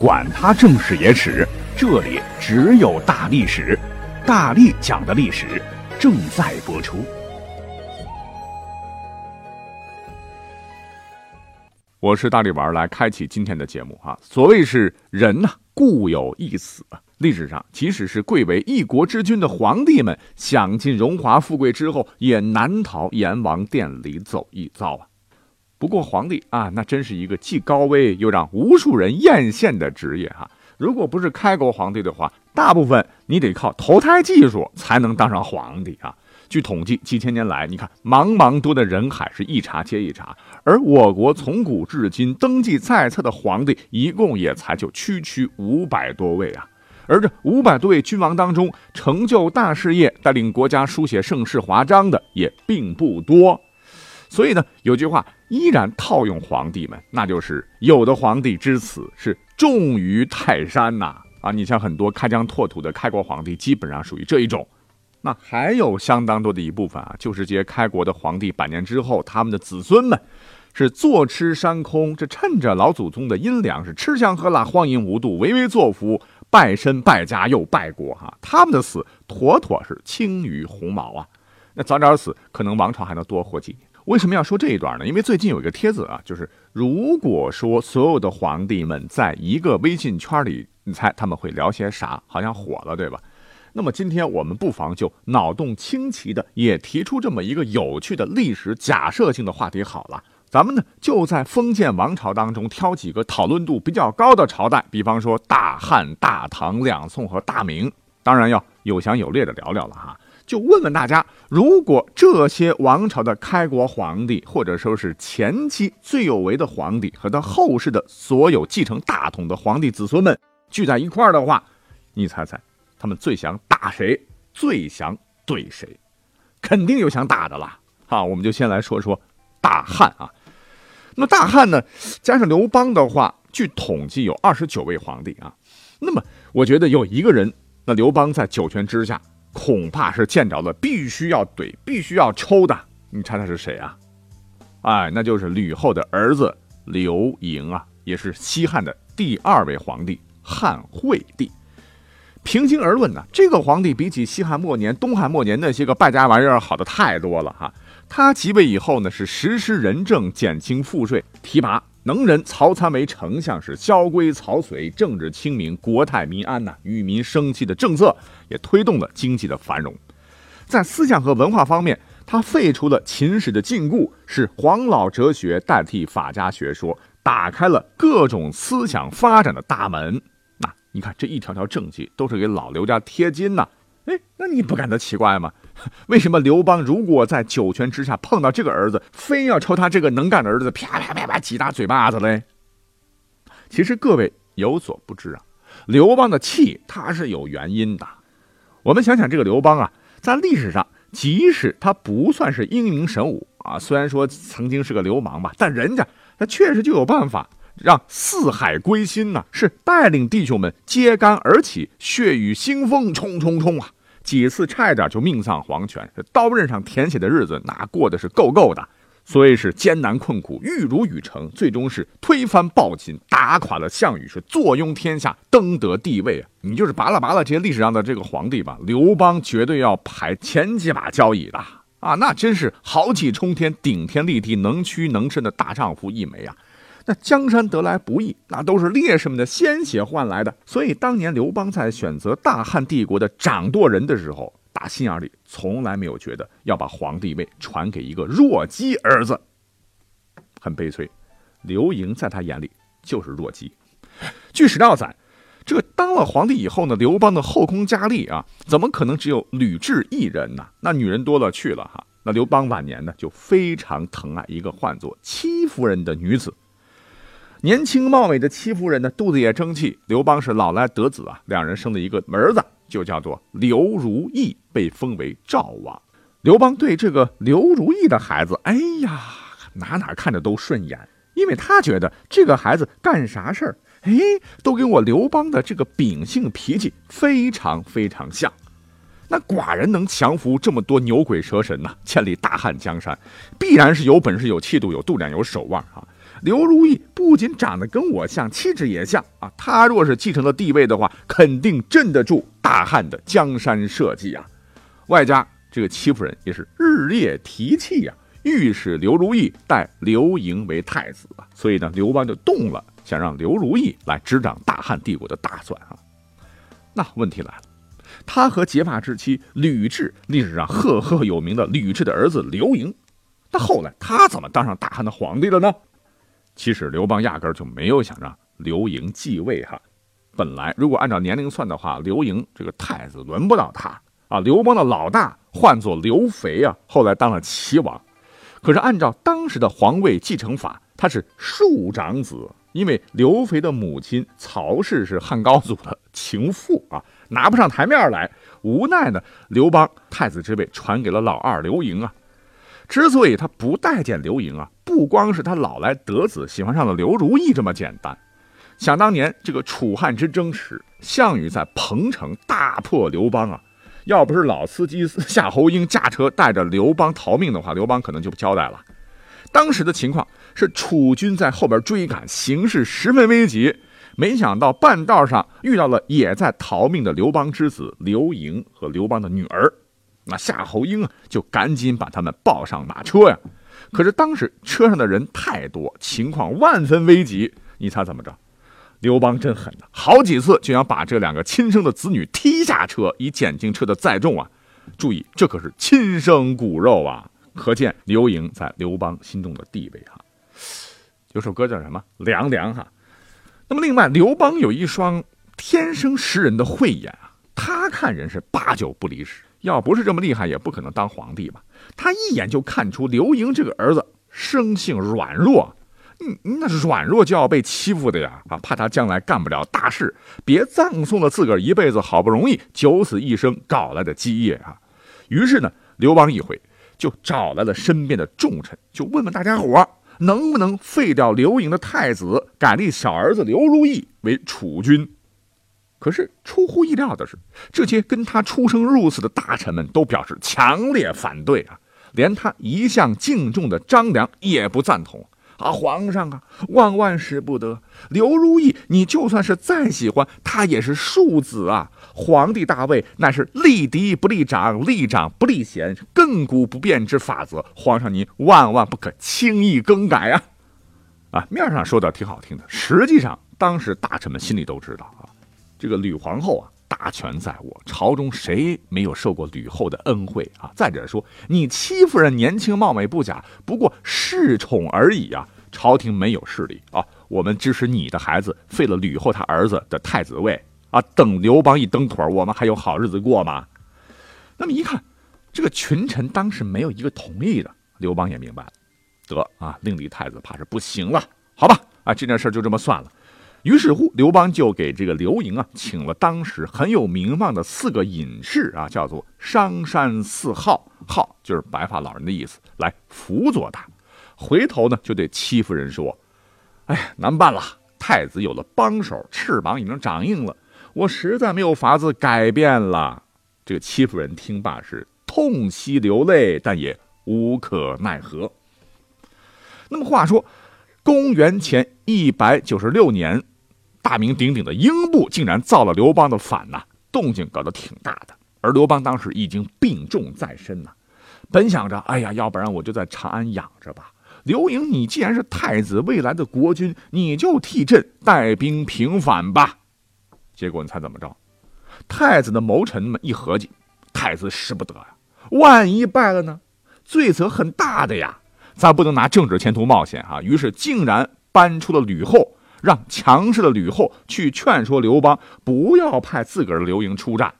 管他正史野史，这里只有大历史，大力讲的历史正在播出。我是大力丸，来开启今天的节目哈。所谓是人呐，固有一死。历史上，即使是贵为一国之君的皇帝们，享尽荣华富贵之后，也难逃阎王殿里走一遭啊。不过皇帝啊，那真是一个既高危又让无数人艳羡的职业哈。如果不是开国皇帝的话，大部分你得靠投胎技术才能当上皇帝啊。据统计，几千年来，你看茫茫多的人海是一茬接一茬，而我国从古至今登记在册的皇帝一共也才就区区五百多位啊。而这五百多位君王当中，成就大事业、带领国家书写盛世华章的也并不多。所以呢，有句话依然套用皇帝们，那就是有的皇帝之死是重于泰山呐！啊，你像很多开疆拓土的开国皇帝，基本上属于这一种。那还有相当多的一部分啊，就是这些开国的皇帝百年之后，他们的子孙们是坐吃山空，这趁着老祖宗的阴凉，是吃香喝辣、荒淫无度、唯唯作福、败身败家又败国哈。他们的死妥妥是轻于鸿毛啊！那早点死，可能王朝还能多活几年。为什么要说这一段呢？因为最近有一个帖子啊，就是如果说所有的皇帝们在一个微信圈里，你猜他们会聊些啥？好像火了，对吧？那么今天我们不妨就脑洞清奇的，也提出这么一个有趣的历史假设性的话题好了。咱们呢就在封建王朝当中挑几个讨论度比较高的朝代，比方说大汉、大唐、两宋和大明，当然要有详有略的聊聊了哈。就问问大家，如果这些王朝的开国皇帝，或者说是前期最有为的皇帝和他后世的所有继承大统的皇帝子孙们聚在一块儿的话，你猜猜他们最想打谁？最想怼谁？肯定有想打的啦！啊，我们就先来说说大汉啊。那么大汉呢，加上刘邦的话，据统计有二十九位皇帝啊。那么我觉得有一个人，那刘邦在九泉之下。恐怕是见着了必须要怼、必须要抽的。你猜猜是谁啊？哎，那就是吕后的儿子刘盈啊，也是西汉的第二位皇帝汉惠帝。平心而论呢，这个皇帝比起西汉末年、东汉末年那些个败家玩意儿好的太多了哈。他即位以后呢，是实施仁政、减轻赋税、提拔。能人曹参为丞相，是萧规曹随，政治清明，国泰民安呐，与民生息的政策也推动了经济的繁荣。在思想和文化方面，他废除了秦始的禁锢，是黄老哲学代替法家学说，打开了各种思想发展的大门。那你看这一条条政绩都是给老刘家贴金呐，哎，那你不感到奇怪吗？为什么刘邦如果在九泉之下碰到这个儿子，非要抽他这个能干的儿子啪啪啪啪几大嘴巴子嘞？其实各位有所不知啊，刘邦的气他是有原因的。我们想想这个刘邦啊，在历史上，即使他不算是英明神武啊，虽然说曾经是个流氓吧，但人家他确实就有办法让四海归心呐，是带领弟兄们揭竿而起，血雨腥风，冲冲冲啊！几次差一点就命丧黄泉，刀刃上舔血的日子，那过的是够够的。所以是艰难困苦，玉汝于成，最终是推翻暴秦，打垮了项羽，是坐拥天下，登得帝位啊！你就是拔了拔了这些历史上的这个皇帝吧，刘邦绝对要排前几把交椅的啊！那真是豪气冲天，顶天立地，能屈能伸的大丈夫一枚啊！那江山得来不易，那都是烈士们的鲜血换来的。所以当年刘邦在选择大汉帝国的掌舵人的时候，打心眼里从来没有觉得要把皇帝位传给一个弱鸡儿子。很悲催，刘盈在他眼里就是弱鸡。据史料载，这个当了皇帝以后呢，刘邦的后宫佳丽啊，怎么可能只有吕雉一人呢？那女人多了去了哈。那刘邦晚年呢，就非常疼爱一个唤作戚夫人的女子。年轻貌美的戚夫人呢，肚子也争气。刘邦是老来得子啊，两人生了一个儿子，就叫做刘如意，被封为赵王。刘邦对这个刘如意的孩子，哎呀，哪哪看着都顺眼，因为他觉得这个孩子干啥事儿，哎，都跟我刘邦的这个秉性脾气非常非常像。那寡人能降服这么多牛鬼蛇神呐，建立大汉江山，必然是有本事、有气度、有度量、有手腕啊。刘如意不仅长得跟我像，气质也像啊。他若是继承了帝位的话，肯定镇得住大汉的江山社稷啊。外加这个戚夫人也是日夜提气呀，欲使刘如意代刘盈为太子啊。所以呢，刘邦就动了想让刘如意来执掌大汉帝国的大算啊。那问题来了，他和结发之妻吕雉，历史上赫赫有名的吕雉的儿子刘盈，那后来他怎么当上大汉的皇帝了呢？其实刘邦压根儿就没有想让刘盈继位哈。本来如果按照年龄算的话，刘盈这个太子轮不到他啊。刘邦的老大唤作刘肥啊，后来当了齐王。可是按照当时的皇位继承法，他是庶长子，因为刘肥的母亲曹氏是汉高祖的情妇啊，拿不上台面来。无奈呢，刘邦太子之位传给了老二刘盈啊。之所以他不待见刘盈啊，不光是他老来得子喜欢上了刘如意这么简单。想当年这个楚汉之争时，项羽在彭城大破刘邦啊，要不是老司机夏侯婴驾车带着刘邦逃命的话，刘邦可能就不交代了。当时的情况是楚军在后边追赶，形势十分危急。没想到半道上遇到了也在逃命的刘邦之子刘盈和刘邦的女儿。那夏侯婴啊，就赶紧把他们抱上马车呀。可是当时车上的人太多，情况万分危急。你猜怎么着？刘邦真狠呐，好几次就想把这两个亲生的子女踢下车，以减轻车的载重啊。注意，这可是亲生骨肉啊！可见刘盈在刘邦心中的地位哈。有首歌叫什么？凉凉哈。那么另外，刘邦有一双天生识人的慧眼啊，他看人是八九不离十。要不是这么厉害，也不可能当皇帝吧？他一眼就看出刘盈这个儿子生性软弱，嗯，那软弱就要被欺负的呀！啊，怕他将来干不了大事，别葬送了自个儿一辈子好不容易九死一生搞来的基业啊！于是呢，刘邦一回就找来了身边的重臣，就问问大家伙能不能废掉刘盈的太子，改立小儿子刘如意为储君。可是出乎意料的是，这些跟他出生入死的大臣们都表示强烈反对啊，连他一向敬重的张良也不赞同啊！皇上啊，万万使不得！刘如意，你就算是再喜欢他，也是庶子啊！皇帝大位乃是立嫡不立长，立长不立贤，亘古不变之法则，皇上您万万不可轻易更改啊！啊，面上说的挺好听的，实际上当时大臣们心里都知道啊。这个吕皇后啊，大权在握，朝中谁没有受过吕后的恩惠啊？再者说，你戚夫人年轻貌美不假，不过恃宠而已啊！朝廷没有势力啊，我们支持你的孩子废了吕后他儿子的太子位啊！等刘邦一蹬腿，我们还有好日子过吗？那么一看，这个群臣当时没有一个同意的，刘邦也明白了，得啊，另立太子怕是不行了，好吧？啊，这件事就这么算了。于是乎，刘邦就给这个刘盈啊，请了当时很有名望的四个隐士啊，叫做商山四号，号就是白发老人的意思，来辅佐他。回头呢，就对戚夫人说：“哎，难办了，太子有了帮手，翅膀已经长硬了，我实在没有法子改变了。”这个戚夫人听罢是痛惜流泪，但也无可奈何。那么话说。公元前一百九十六年，大名鼎鼎的英布竟然造了刘邦的反呐，动静搞得挺大的。而刘邦当时已经病重在身呐，本想着，哎呀，要不然我就在长安养着吧。刘盈，你既然是太子，未来的国君，你就替朕带兵平反吧。结果你猜怎么着？太子的谋臣们一合计，太子使不得呀，万一败了呢，罪责很大的呀。咱不能拿政治前途冒险啊！于是竟然搬出了吕后，让强势的吕后去劝说刘邦不要派自个儿的刘盈出战。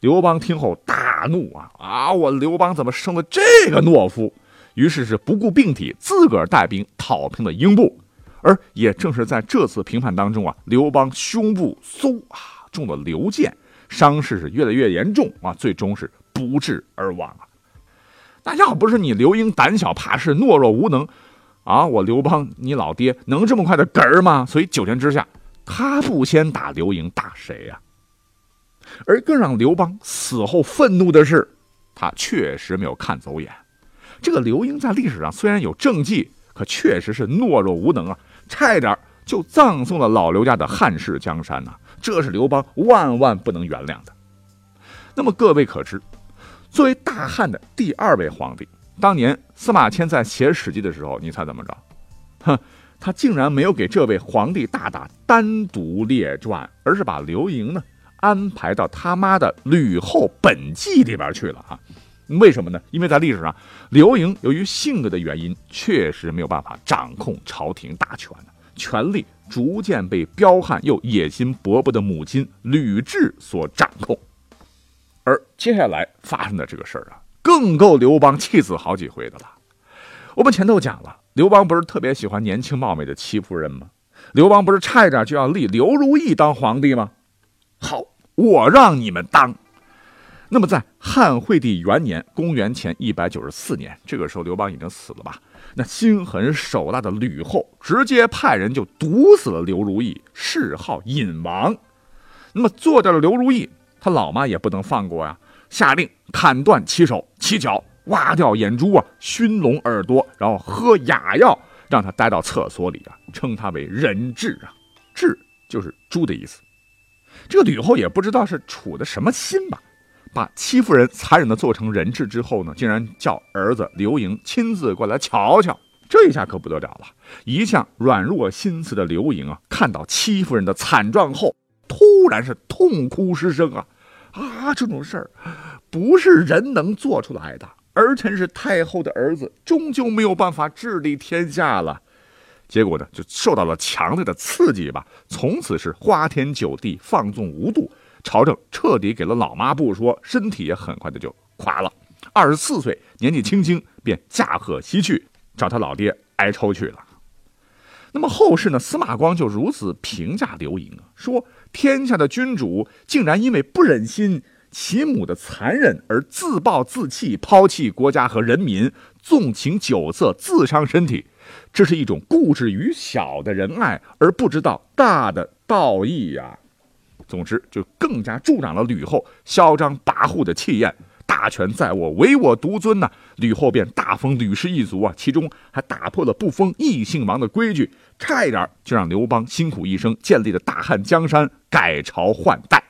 刘邦听后大怒啊啊！我刘邦怎么生了这个懦夫？于是是不顾病体，自个儿带兵讨平了英布。而也正是在这次平叛当中啊，刘邦胸部嗖啊中了刘箭，伤势是越来越严重啊，最终是不治而亡啊。那要不是你刘英胆小怕事、懦弱无能，啊，我刘邦你老爹能这么快的嗝儿吗？所以九泉之下，他不先打刘盈，打谁呀？而更让刘邦死后愤怒的是，他确实没有看走眼。这个刘英在历史上虽然有政绩，可确实是懦弱无能啊，差一点就葬送了老刘家的汉室江山呐！这是刘邦万万不能原谅的。那么各位可知，作为大汉的第二位皇帝，当年司马迁在写《史记》的时候，你猜怎么着？哼，他竟然没有给这位皇帝大大单独列传，而是把刘盈呢安排到他妈的吕后本纪里边去了啊！为什么呢？因为在历史上，刘盈由于性格的原因，确实没有办法掌控朝廷大权权力逐渐被彪悍又野心勃勃的母亲吕雉所掌控。而接下来发生的这个事儿啊，更够刘邦气死好几回的了。我们前头讲了，刘邦不是特别喜欢年轻貌美的戚夫人吗？刘邦不是差一点就要立刘如意当皇帝吗？好，我让你们当。那么，在汉惠帝元年（公元前一百九十四年），这个时候刘邦已经死了吧？那心狠手辣的吕后直接派人就毒死了刘如意，谥号隐王。那么做掉了刘如意，他老妈也不能放过呀，下令砍断其手、其脚，挖掉眼珠啊，熏聋耳朵，然后喝哑药，让他待到厕所里啊，称他为人质啊，质就是猪的意思。这个吕后也不知道是处的什么心吧。把戚夫人残忍的做成人质之后呢，竟然叫儿子刘盈亲自过来瞧瞧，这一下可不得了了。一向软弱心慈的刘盈啊，看到戚夫人的惨状后，突然是痛哭失声啊！啊，这种事儿不是人能做出来的。儿臣是太后的儿子，终究没有办法治理天下了。结果呢，就受到了强烈的刺激吧，从此是花天酒地，放纵无度。朝政彻底给了老妈不说，身体也很快的就垮了。二十四岁，年纪轻轻便驾鹤西去，找他老爹哀抽去了。那么后世呢？司马光就如此评价刘盈啊，说天下的君主竟然因为不忍心其母的残忍而自暴自弃，抛弃国家和人民，纵情酒色，自伤身体，这是一种固执于小的仁爱，而不知道大的道义呀。总之，就更加助长了吕后嚣张跋扈的气焰。大权在我，唯我独尊呐！吕后便大封吕氏一族啊，其中还打破了不封异姓王的规矩，差一点就让刘邦辛苦一生建立的大汉江山改朝换代。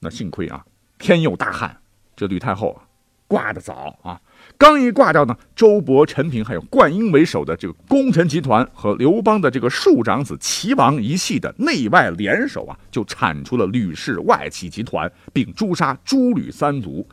那幸亏啊，天佑大汉，这吕太后啊，挂的早啊。刚一挂掉呢，周勃、陈平还有灌婴为首的这个功臣集团和刘邦的这个庶长子齐王一系的内外联手啊，就铲除了吕氏外戚集团，并诛杀诸吕三族。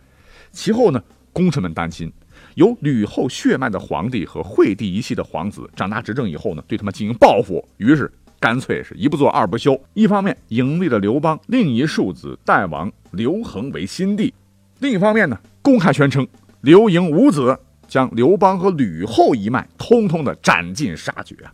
其后呢，功臣们担心有吕后血脉的皇帝和惠帝一系的皇子长大执政以后呢，对他们进行报复，于是干脆是一不做二不休。一方面迎立了刘邦另一庶子代王刘恒为新帝，另一方面呢，公开宣称。刘盈五子将刘邦和吕后一脉通通的斩尽杀绝啊！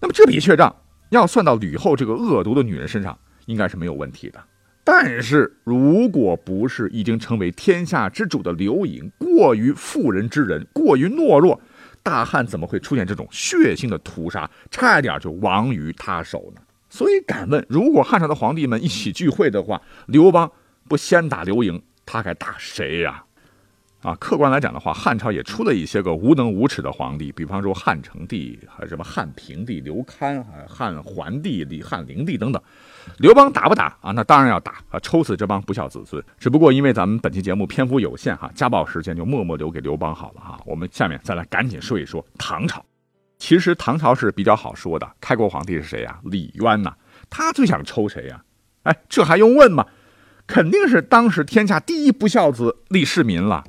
那么这笔血账要算到吕后这个恶毒的女人身上，应该是没有问题的。但是如果不是已经成为天下之主的刘盈过于妇人之仁，过于懦弱，大汉怎么会出现这种血腥的屠杀，差一点就亡于他手呢？所以敢问，如果汉朝的皇帝们一起聚会的话，刘邦不先打刘盈，他该打谁呀？啊，客观来讲的话，汉朝也出了一些个无能无耻的皇帝，比方说汉成帝，什么汉平帝刘戡，还汉桓帝、李汉灵帝等等。刘邦打不打啊？那当然要打啊，抽死这帮不孝子孙。只不过因为咱们本期节目篇幅有限哈，家暴时间就默默留给刘邦好了哈。我们下面再来赶紧说一说唐朝。其实唐朝是比较好说的，开国皇帝是谁呀？李渊呐，他最想抽谁呀？哎，这还用问吗？肯定是当时天下第一不孝子李世民了。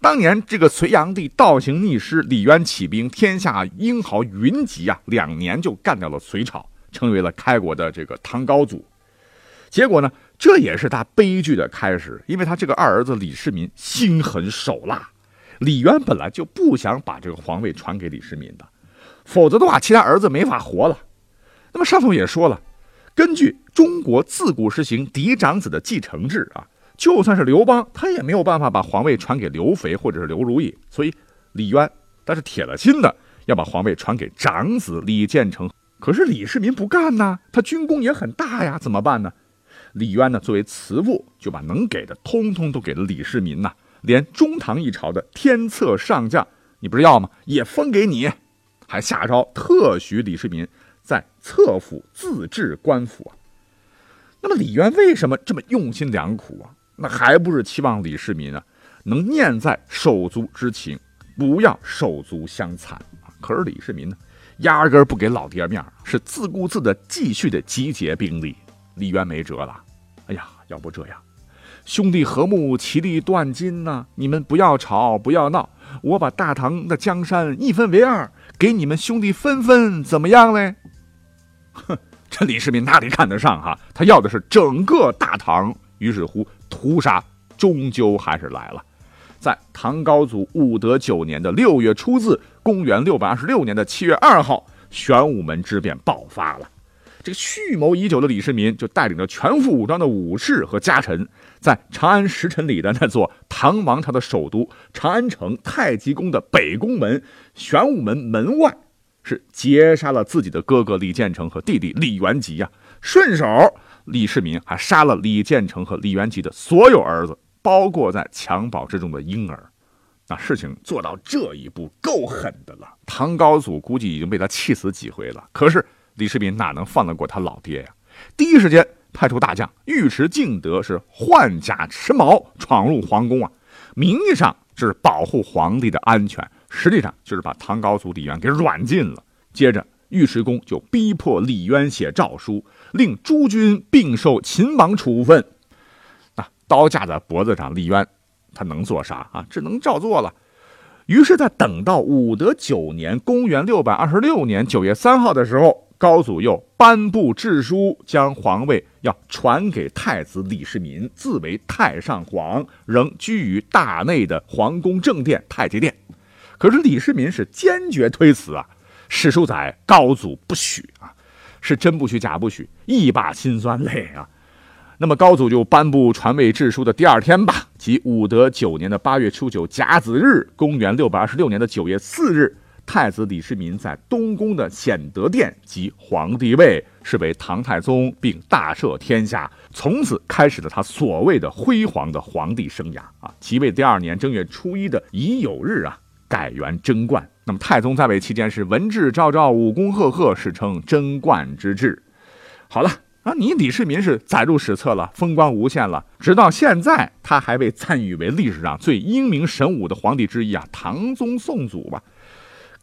当年这个隋炀帝倒行逆施，李渊起兵，天下英豪云集啊，两年就干掉了隋朝，成为了开国的这个唐高祖。结果呢，这也是他悲剧的开始，因为他这个二儿子李世民心狠手辣。李渊本来就不想把这个皇位传给李世民的，否则的话，其他儿子没法活了。那么上头也说了，根据中国自古实行嫡长子的继承制啊。就算是刘邦，他也没有办法把皇位传给刘肥或者是刘如意，所以李渊他是铁了心的要把皇位传给长子李建成。可是李世民不干呐，他军功也很大呀，怎么办呢？李渊呢，作为慈父，就把能给的通通都给了李世民呐，连中唐一朝的天策上将，你不是要吗？也封给你。还下诏特许李世民在侧府自治官府啊。那么李渊为什么这么用心良苦啊？那还不是期望李世民啊能念在手足之情，不要手足相残啊。可是李世民呢，压根不给老爹面是自顾自的继续的集结兵力。李渊没辙了，哎呀，要不这样，兄弟和睦，其利断金呐！你们不要吵，不要闹，我把大唐的江山一分为二，给你们兄弟分分，怎么样嘞？哼，这李世民哪里看得上哈？他要的是整个大唐。于是乎，屠杀终究还是来了。在唐高祖武德九年的六月初四，公元六百二十六年的七月二号，玄武门之变爆发了。这个蓄谋已久的李世民就带领着全副武装的武士和家臣，在长安时辰里的那座唐王朝的首都长安城太极宫的北宫门玄武门门外，是截杀了自己的哥哥李建成和弟弟李元吉呀。顺手，李世民还杀了李建成和李元吉的所有儿子，包括在襁褓之中的婴儿。那事情做到这一步，够狠的了。唐高祖估计已经被他气死几回了。可是。李世民哪能放得过他老爹呀？第一时间派出大将尉迟敬德是换甲持矛闯入皇宫啊，名义上是保护皇帝的安全，实际上就是把唐高祖李渊给软禁了。接着尉迟恭就逼迫李渊写诏书，令诸军并受秦王处分。刀架在脖子上，李渊他能做啥啊？只能照做了。于是，在等到武德九年（公元六百二十六年九月三号）的时候。高祖又颁布制书，将皇位要传给太子李世民，自为太上皇，仍居于大内的皇宫正殿太极殿。可是李世民是坚决推辞啊！史书载高祖不许啊，是真不许假不许，一把辛酸泪啊。那么高祖就颁布传位制书的第二天吧，即武德九年的八月初九甲子日，公元六百二十六年的九月四日。太子李世民在东宫的显德殿即皇帝位，是为唐太宗，并大赦天下，从此开始了他所谓的辉煌的皇帝生涯啊！即位第二年正月初一的乙酉日啊，改元贞观。那么太宗在位期间是文治昭昭，武功赫赫，史称贞观之治。好了啊，你李世民是载入史册了，风光无限了，直到现在他还被赞誉为历史上最英明神武的皇帝之一啊，唐宗宋祖吧。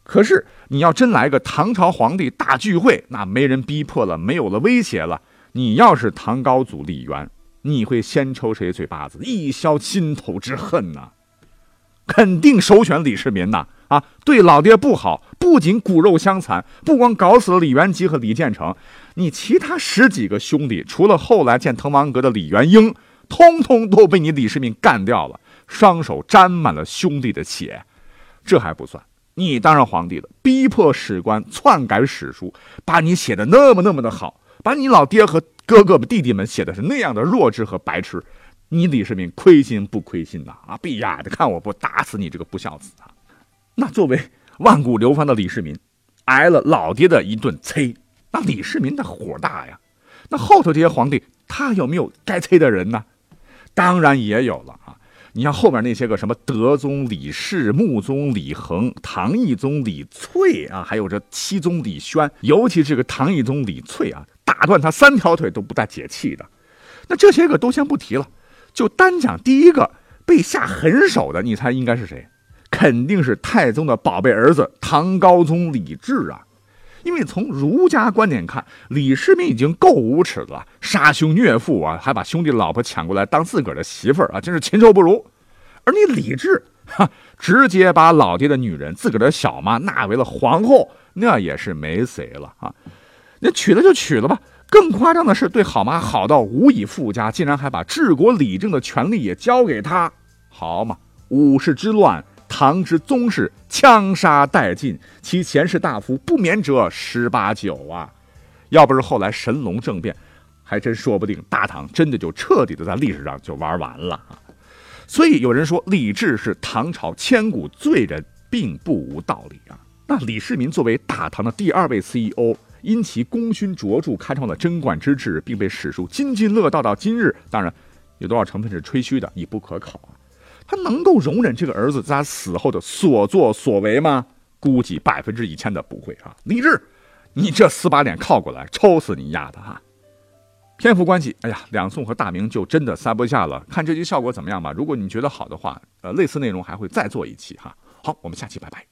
可是，你要真来个唐朝皇帝大聚会，那没人逼迫了，没有了威胁了。你要是唐高祖李渊，你会先抽谁嘴巴子，一消心头之恨呢？肯定首选李世民呐！啊，对老爹不好，不仅骨肉相残，不光搞死了李元吉和李建成，你其他十几个兄弟，除了后来建滕王阁的李元英，通通都被你李世民干掉了，双手沾满了兄弟的血。这还不算。你当上皇帝了，逼迫史官篡改史书，把你写的那么那么的好，把你老爹和哥哥们弟弟们写的是那样的弱智和白痴，你李世民亏心不亏心呐？啊，闭呀的看我不打死你这个不孝子啊！那作为万古流芳的李世民，挨了老爹的一顿催，那李世民的火大呀。那后头这些皇帝，他有没有该催的人呢？当然也有了啊。你像后面那些个什么德宗李氏、穆宗李恒、唐懿宗李粹啊，还有这七宗李轩，尤其这个唐懿宗李粹啊，打断他三条腿都不带解气的。那这些个都先不提了，就单讲第一个被下狠手的，你猜应该是谁？肯定是太宗的宝贝儿子唐高宗李治啊。因为从儒家观点看，李世民已经够无耻了，杀兄虐父啊，还把兄弟老婆抢过来当自个儿的媳妇儿啊，真是禽兽不如。而你李治，哈，直接把老爹的女人自个儿的小妈纳为了皇后，那也是没谁了啊。那娶了就娶了吧。更夸张的是，对好妈好到无以复加，竟然还把治国理政的权利也交给他，好嘛？五世之乱。唐之宗室枪杀殆尽，其前世大夫不免者十八九啊！要不是后来神龙政变，还真说不定大唐真的就彻底的在历史上就玩完了啊！所以有人说李治是唐朝千古罪人，并不无道理啊。那李世民作为大唐的第二位 CEO，因其功勋卓著，开创了贞观之治，并被史书津津乐道到今日。当然，有多少成分是吹嘘的，已不可考啊。他能够容忍这个儿子在他死后的所作所为吗？估计百分之一千的不会啊。李治，你这死把脸靠过来，抽死你丫的哈！篇幅关系，哎呀，两宋和大明就真的塞不下了。看这期效果怎么样吧？如果你觉得好的话，呃，类似内容还会再做一期哈。好，我们下期拜拜。